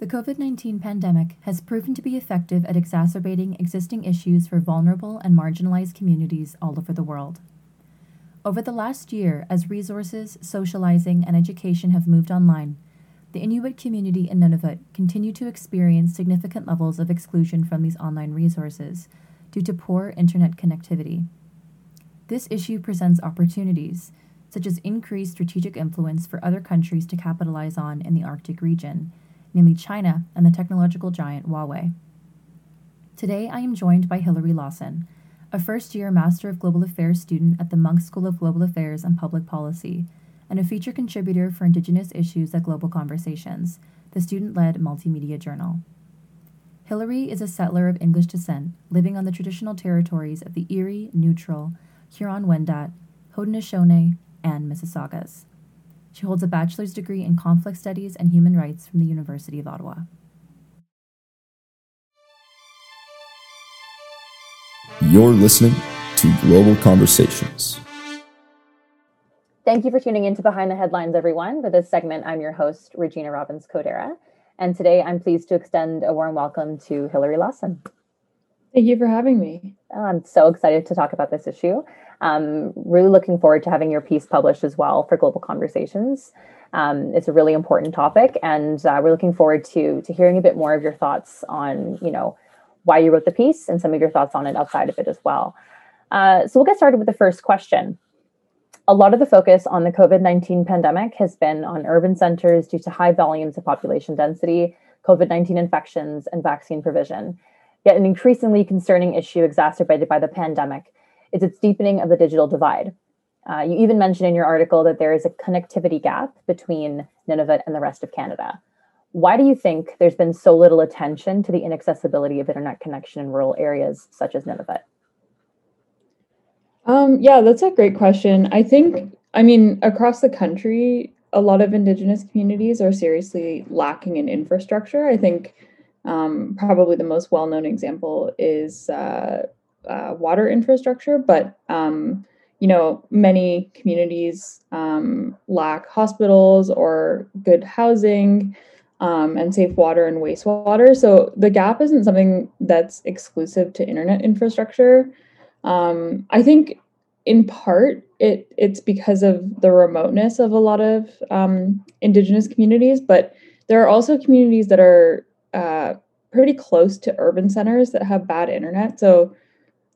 The COVID 19 pandemic has proven to be effective at exacerbating existing issues for vulnerable and marginalized communities all over the world. Over the last year, as resources, socializing, and education have moved online, the Inuit community in Nunavut continue to experience significant levels of exclusion from these online resources due to poor internet connectivity. This issue presents opportunities, such as increased strategic influence for other countries to capitalize on in the Arctic region, namely China and the technological giant Huawei. Today, I am joined by Hilary Lawson, a first year Master of Global Affairs student at the Munk School of Global Affairs and Public Policy, and a feature contributor for Indigenous issues at Global Conversations, the student led multimedia journal. Hilary is a settler of English descent, living on the traditional territories of the Erie, Neutral, Huron Wendat, Haudenosaunee, and Mississaugas. She holds a bachelor's degree in conflict studies and human rights from the University of Ottawa. You're listening to Global Conversations. Thank you for tuning in to Behind the Headlines, everyone. For this segment, I'm your host, Regina Robbins Codera. And today I'm pleased to extend a warm welcome to Hilary Lawson. Thank you for having me. Oh, I'm so excited to talk about this issue. Um, really looking forward to having your piece published as well for Global Conversations. Um, it's a really important topic, and uh, we're looking forward to to hearing a bit more of your thoughts on, you know, why you wrote the piece and some of your thoughts on it outside of it as well. Uh, so we'll get started with the first question. A lot of the focus on the COVID 19 pandemic has been on urban centers due to high volumes of population density, COVID 19 infections, and vaccine provision. Yet, an increasingly concerning issue exacerbated by the pandemic is its deepening of the digital divide. Uh, you even mentioned in your article that there is a connectivity gap between Nunavut and the rest of Canada. Why do you think there's been so little attention to the inaccessibility of internet connection in rural areas such as Nunavut? Um, yeah, that's a great question. I think, I mean, across the country, a lot of Indigenous communities are seriously lacking in infrastructure. I think um, probably the most well known example is uh, uh, water infrastructure, but um, you know, many communities um, lack hospitals or good housing um, and safe water and wastewater. So the gap isn't something that's exclusive to internet infrastructure. Um, I think in part it it's because of the remoteness of a lot of um, indigenous communities, but there are also communities that are uh, pretty close to urban centers that have bad internet. So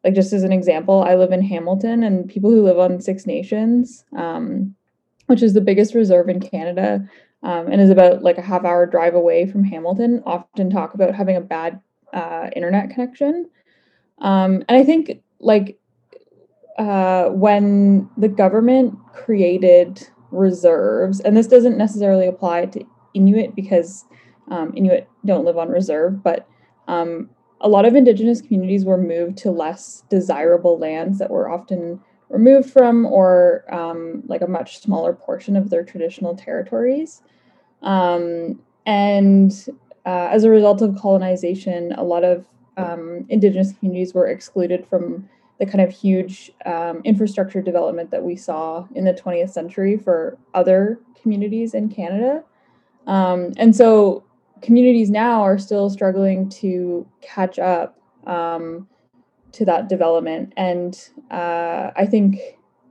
like just as an example, I live in Hamilton, and people who live on Six Nations, um, which is the biggest reserve in Canada, um, and is about like a half hour drive away from Hamilton, often talk about having a bad uh, internet connection. Um, and I think like uh, when the government created reserves, and this doesn't necessarily apply to Inuit because um, Inuit don't live on reserve, but um, a lot of indigenous communities were moved to less desirable lands that were often removed from or um, like a much smaller portion of their traditional territories. Um, and uh, as a result of colonization, a lot of um, indigenous communities were excluded from the kind of huge um, infrastructure development that we saw in the 20th century for other communities in Canada. Um, and so communities now are still struggling to catch up um, to that development. And uh, I think,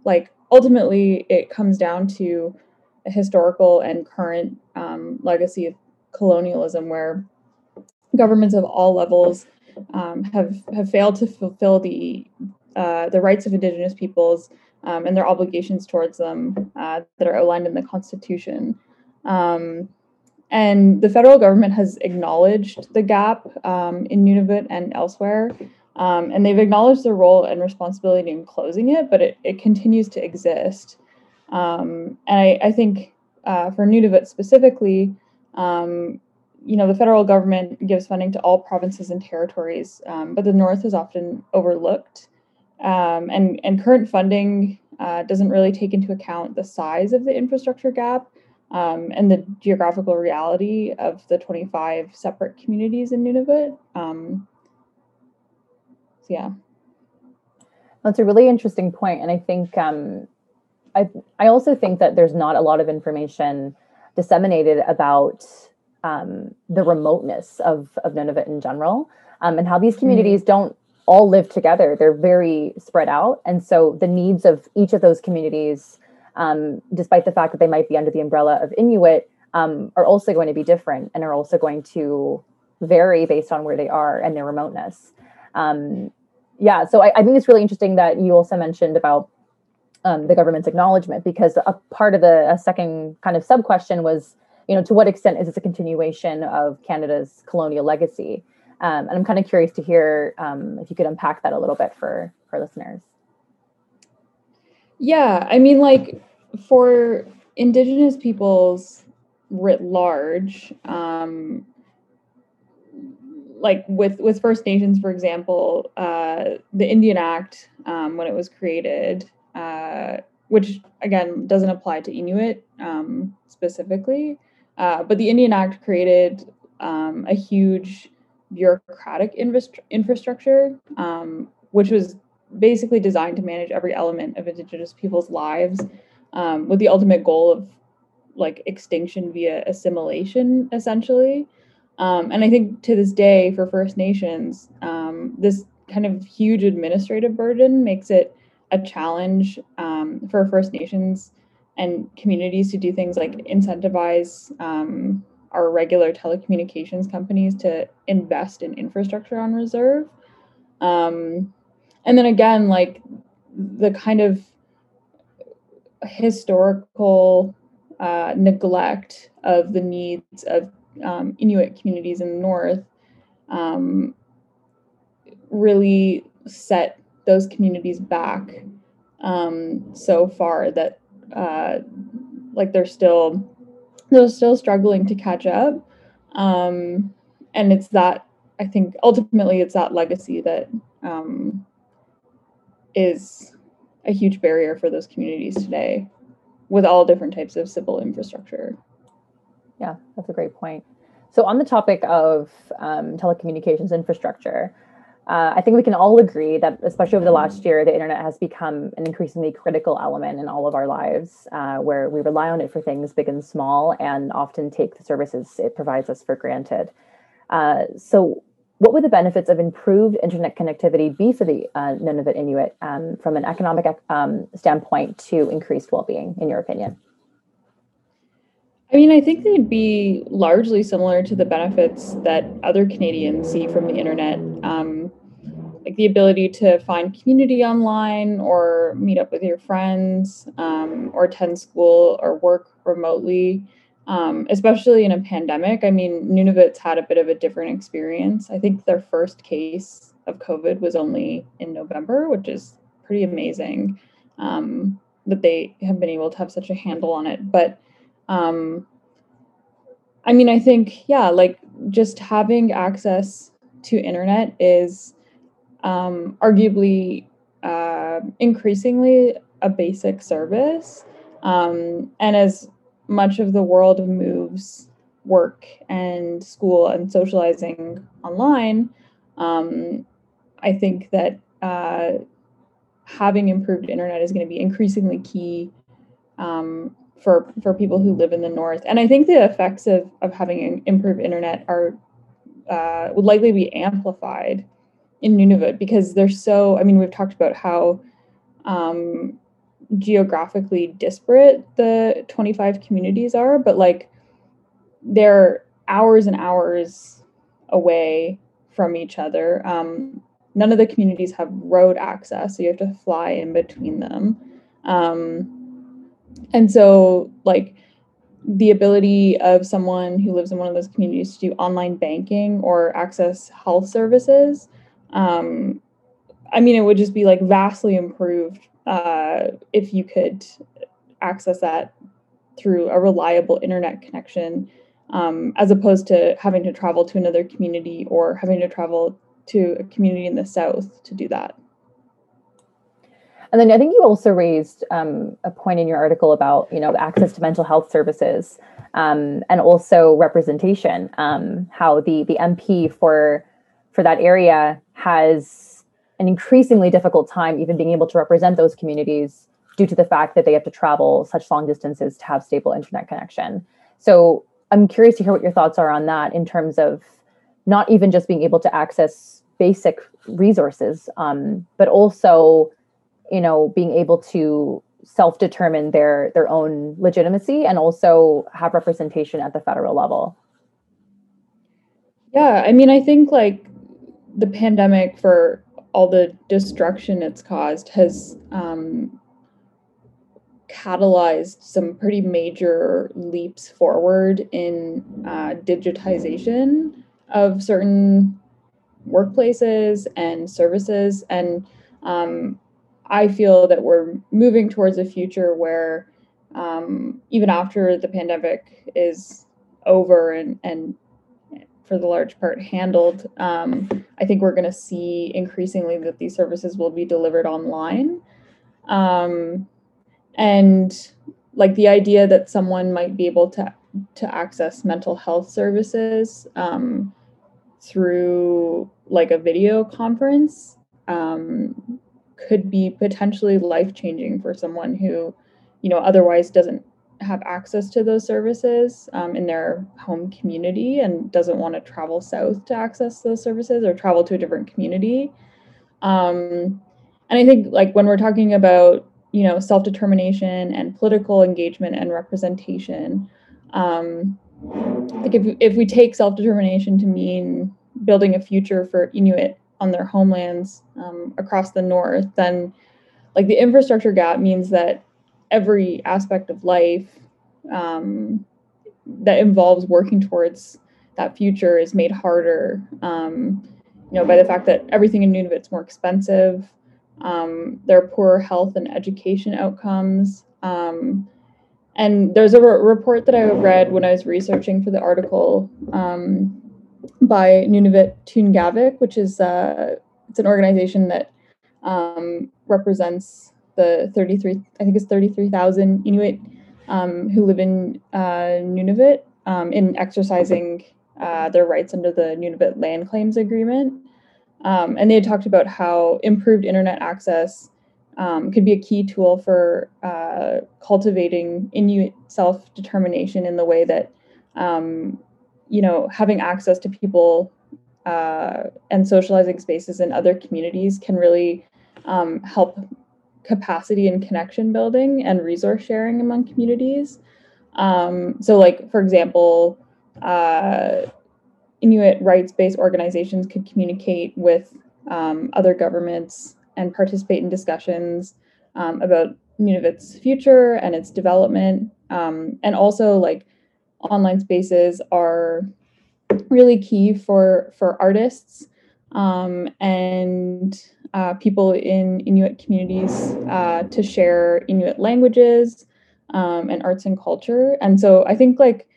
like, ultimately, it comes down to a historical and current um, legacy of colonialism where governments of all levels um, have have failed to fulfill the uh, the rights of Indigenous peoples um, and their obligations towards them uh, that are outlined in the Constitution. Um, and the federal government has acknowledged the gap um, in Nunavut and elsewhere. Um, and they've acknowledged their role and responsibility in closing it, but it, it continues to exist. Um, and I, I think uh, for Nunavut specifically, um, you know, the federal government gives funding to all provinces and territories, um, but the North is often overlooked. Um, and, and current funding uh, doesn't really take into account the size of the infrastructure gap um, and the geographical reality of the 25 separate communities in Nunavut. Um, so yeah. That's a really interesting point, and I think um, I I also think that there's not a lot of information disseminated about um, the remoteness of, of Nunavut in general um, and how these communities mm-hmm. don't all live together. They're very spread out. And so the needs of each of those communities, um, despite the fact that they might be under the umbrella of Inuit, um, are also going to be different and are also going to vary based on where they are and their remoteness. Um, yeah, so I, I, think it's really interesting that you also mentioned about um, the government's acknowledgement because a part of the a second kind of sub question was, you know, to what extent is this a continuation of Canada's colonial legacy? Um, and I'm kind of curious to hear um, if you could unpack that a little bit for for listeners. Yeah, I mean, like for Indigenous peoples writ large, um, like with with First Nations, for example, uh, the Indian Act um, when it was created, uh, which again doesn't apply to Inuit um, specifically, uh, but the Indian Act created um, a huge bureaucratic infrastructure, um, which was basically designed to manage every element of Indigenous people's lives, um, with the ultimate goal of like extinction via assimilation, essentially. Um, and I think to this day, for First Nations, um, this kind of huge administrative burden makes it a challenge um, for First Nations and communities to do things like incentivize um, our regular telecommunications companies to invest in infrastructure on reserve. Um, and then again, like the kind of historical uh, neglect of the needs of um, Inuit communities in the north um, really set those communities back um, so far that uh, like they're still they're still struggling to catch up. Um, and it's that i think ultimately it's that legacy that um, is a huge barrier for those communities today with all different types of civil infrastructure yeah, that's a great point. So, on the topic of um, telecommunications infrastructure, uh, I think we can all agree that, especially over the last year, the internet has become an increasingly critical element in all of our lives, uh, where we rely on it for things big and small and often take the services it provides us for granted. Uh, so, what would the benefits of improved internet connectivity be for the uh, Nunavut Inuit um, from an economic um, standpoint to increased well being, in your opinion? I mean, I think they'd be largely similar to the benefits that other Canadians see from the internet, um, like the ability to find community online or meet up with your friends um, or attend school or work remotely, um, especially in a pandemic. I mean, Nunavut's had a bit of a different experience. I think their first case of COVID was only in November, which is pretty amazing um, that they have been able to have such a handle on it. But um, I mean, I think, yeah, like just having access to internet is um, arguably uh, increasingly a basic service. Um, and as much of the world moves work and school and socializing online, um, I think that uh, having improved internet is going to be increasingly key um, for for people who live in the north. And I think the effects of of having an improved internet are uh, would likely be amplified in Nunavut because they're so. I mean, we've talked about how um, geographically disparate the 25 communities are, but like they're hours and hours away from each other. Um, none of the communities have road access, so you have to fly in between them. Um, and so, like, the ability of someone who lives in one of those communities to do online banking or access health services, um, I mean, it would just be like vastly improved uh, if you could access that through a reliable internet connection, um, as opposed to having to travel to another community or having to travel to a community in the south to do that. And then I think you also raised um, a point in your article about you know access to mental health services um, and also representation. Um, how the the MP for for that area has an increasingly difficult time even being able to represent those communities due to the fact that they have to travel such long distances to have stable internet connection. So I'm curious to hear what your thoughts are on that in terms of not even just being able to access basic resources, um, but also, you know, being able to self-determine their their own legitimacy and also have representation at the federal level. Yeah, I mean, I think like the pandemic for all the destruction it's caused has um, catalyzed some pretty major leaps forward in uh, digitization of certain workplaces and services. And um, I feel that we're moving towards a future where um, even after the pandemic is over and, and for the large part handled, um, I think we're going to see increasingly that these services will be delivered online. Um, and like the idea that someone might be able to to access mental health services um, through like a video conference um, could be potentially life changing for someone who you know otherwise doesn't have access to those services um, in their home community and doesn't want to travel south to access those services or travel to a different community. Um, and i think like when we're talking about you know self-determination and political engagement and representation um, like if, if we take self-determination to mean building a future for inuit on their homelands um, across the north then like the infrastructure gap means that every aspect of life um, that involves working towards that future is made harder um, you know by the fact that everything in nunavut's more expensive um, their poor health and education outcomes. Um, and there's a re- report that I read when I was researching for the article um, by Nunavut Tunngavik, which is uh, it's an organization that um, represents the 33, I think it's 33,000 Inuit um, who live in uh, Nunavut um, in exercising uh, their rights under the Nunavut Land Claims Agreement. Um, and they had talked about how improved internet access um, could be a key tool for uh, cultivating Inuit self determination in the way that, um, you know, having access to people uh, and socializing spaces in other communities can really um, help capacity and connection building and resource sharing among communities. Um, so, like, for example, uh, Inuit rights based organizations could communicate with um, other governments and participate in discussions um, about Nunavut's future and its development. Um, and also, like, online spaces are really key for, for artists um, and uh, people in Inuit communities uh, to share Inuit languages um, and arts and culture. And so I think, like,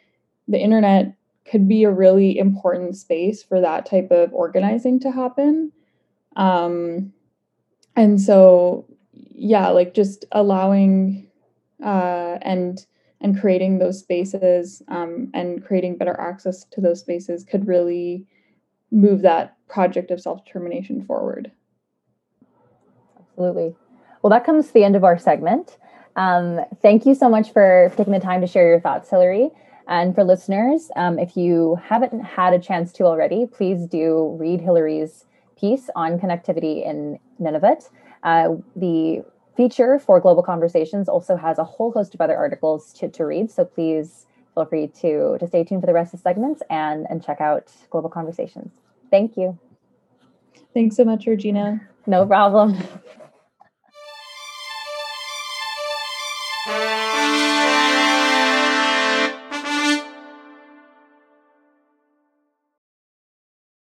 the internet could be a really important space for that type of organizing to happen. Um, and so, yeah, like just allowing uh, and and creating those spaces um, and creating better access to those spaces could really move that project of self determination forward. Absolutely. Well, that comes to the end of our segment. Um, thank you so much for taking the time to share your thoughts, Hilary. And for listeners, um, if you haven't had a chance to already, please do read Hilary's piece on connectivity in Nunavut. Uh, the feature for Global Conversations also has a whole host of other articles to, to read. So please feel free to, to stay tuned for the rest of the segments and, and check out Global Conversations. Thank you. Thanks so much, Regina. No problem.